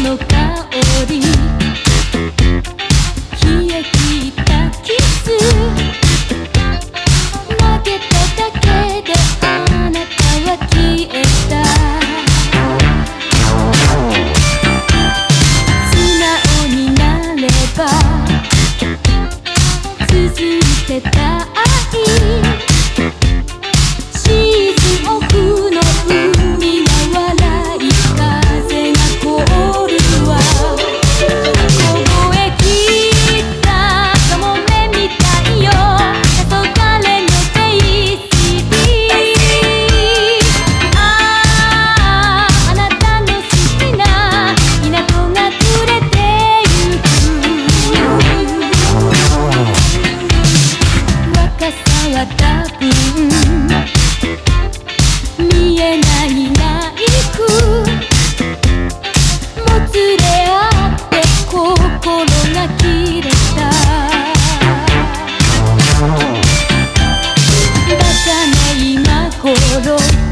の香り多